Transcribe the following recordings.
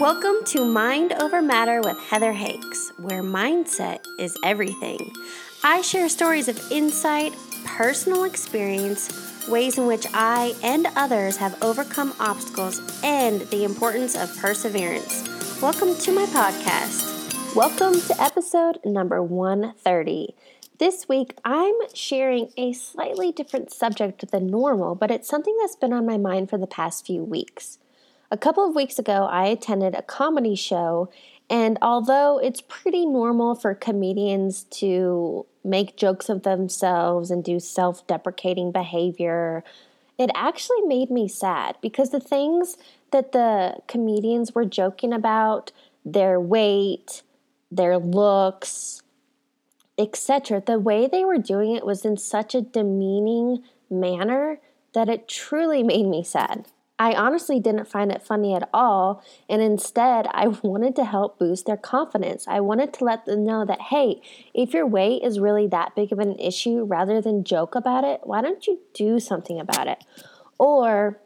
Welcome to Mind Over Matter with Heather Hakes, where mindset is everything. I share stories of insight, personal experience, ways in which I and others have overcome obstacles, and the importance of perseverance. Welcome to my podcast. Welcome to episode number 130. This week, I'm sharing a slightly different subject than normal, but it's something that's been on my mind for the past few weeks. A couple of weeks ago, I attended a comedy show, and although it's pretty normal for comedians to make jokes of themselves and do self deprecating behavior, it actually made me sad because the things that the comedians were joking about their weight, their looks, etc. The way they were doing it was in such a demeaning manner that it truly made me sad. I honestly didn't find it funny at all. And instead, I wanted to help boost their confidence. I wanted to let them know that, hey, if your weight is really that big of an issue, rather than joke about it, why don't you do something about it? Or,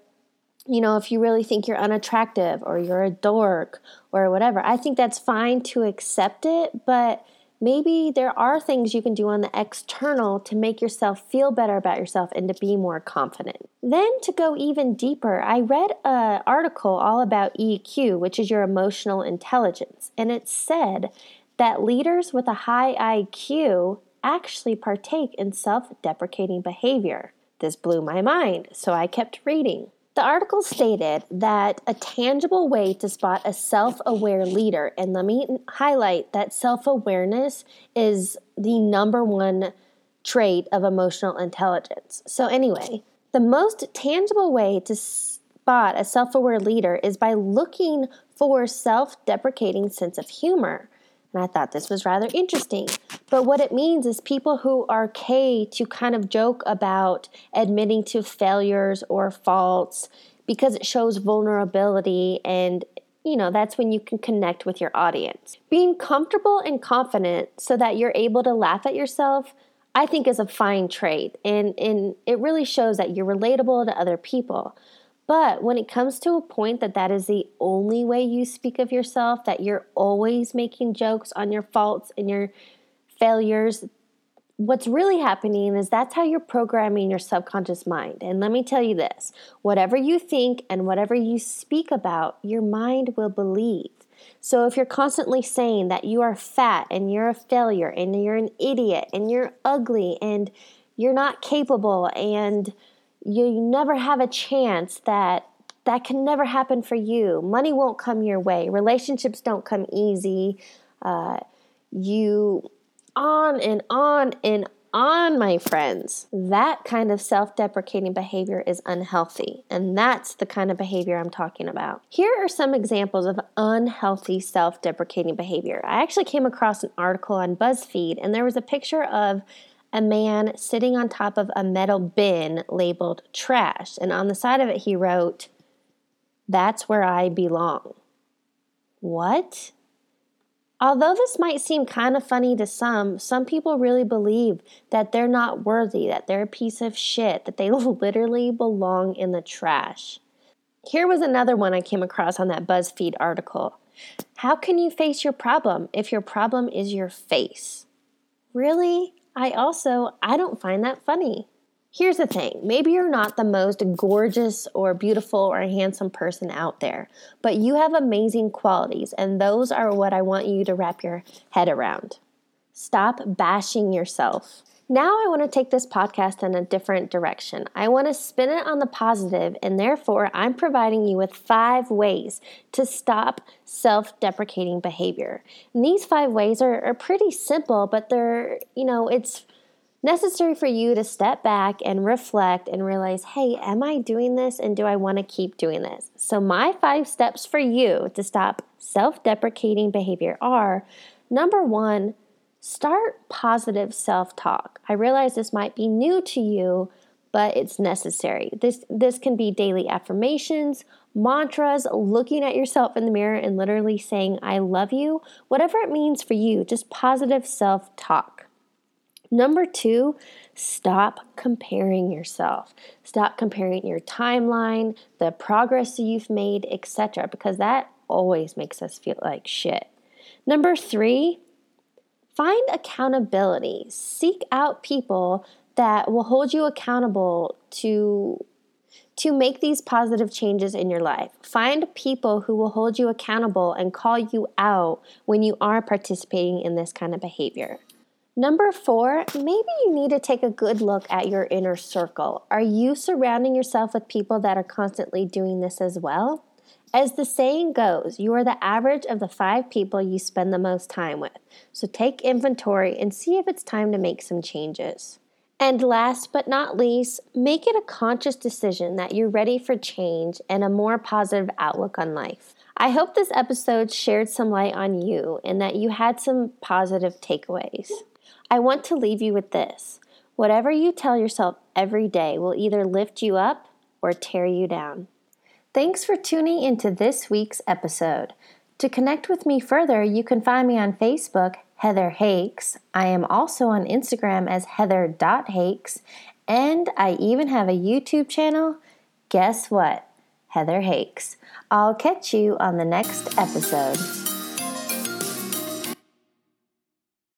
you know, if you really think you're unattractive or you're a dork or whatever, I think that's fine to accept it, but maybe there are things you can do on the external to make yourself feel better about yourself and to be more confident. Then to go even deeper, I read an article all about EQ, which is your emotional intelligence, and it said that leaders with a high IQ actually partake in self-deprecating behavior. This blew my mind, so I kept reading. The article stated that a tangible way to spot a self aware leader, and let me highlight that self awareness is the number one trait of emotional intelligence. So, anyway, the most tangible way to spot a self aware leader is by looking for self deprecating sense of humor. And I thought this was rather interesting. But what it means is people who are okay to kind of joke about admitting to failures or faults because it shows vulnerability and you know, that's when you can connect with your audience. Being comfortable and confident so that you're able to laugh at yourself, I think is a fine trait and and it really shows that you're relatable to other people. But when it comes to a point that that is the only way you speak of yourself, that you're always making jokes on your faults and your failures, what's really happening is that's how you're programming your subconscious mind. And let me tell you this whatever you think and whatever you speak about, your mind will believe. So if you're constantly saying that you are fat and you're a failure and you're an idiot and you're ugly and you're not capable and you never have a chance that that can never happen for you. Money won't come your way. Relationships don't come easy. Uh, you on and on and on, my friends. That kind of self deprecating behavior is unhealthy, and that's the kind of behavior I'm talking about. Here are some examples of unhealthy self deprecating behavior. I actually came across an article on BuzzFeed, and there was a picture of a man sitting on top of a metal bin labeled trash. And on the side of it, he wrote, That's where I belong. What? Although this might seem kind of funny to some, some people really believe that they're not worthy, that they're a piece of shit, that they literally belong in the trash. Here was another one I came across on that BuzzFeed article. How can you face your problem if your problem is your face? Really? I also I don't find that funny. Here's the thing maybe you're not the most gorgeous or beautiful or handsome person out there, but you have amazing qualities, and those are what I want you to wrap your head around. Stop bashing yourself. Now I want to take this podcast in a different direction. I want to spin it on the positive, and therefore I'm providing you with five ways to stop self deprecating behavior. And these five ways are, are pretty simple, but they're, you know, it's necessary for you to step back and reflect and realize, hey, am I doing this and do I want to keep doing this? So, my five steps for you to stop self deprecating behavior are number one, start positive self talk. I realize this might be new to you, but it's necessary. This this can be daily affirmations, mantras, looking at yourself in the mirror and literally saying I love you, whatever it means for you, just positive self talk. Number 2, stop comparing yourself. Stop comparing your timeline, the progress you've made, etc. because that always makes us feel like shit. Number three, find accountability. Seek out people that will hold you accountable to to make these positive changes in your life. Find people who will hold you accountable and call you out when you are participating in this kind of behavior. Number four, maybe you need to take a good look at your inner circle. Are you surrounding yourself with people that are constantly doing this as well? As the saying goes, you are the average of the five people you spend the most time with. So take inventory and see if it's time to make some changes. And last but not least, make it a conscious decision that you're ready for change and a more positive outlook on life. I hope this episode shared some light on you and that you had some positive takeaways. I want to leave you with this whatever you tell yourself every day will either lift you up or tear you down. Thanks for tuning into this week's episode. To connect with me further, you can find me on Facebook, Heather Hakes. I am also on Instagram as heather.hakes, and I even have a YouTube channel. Guess what? Heather Hakes. I'll catch you on the next episode.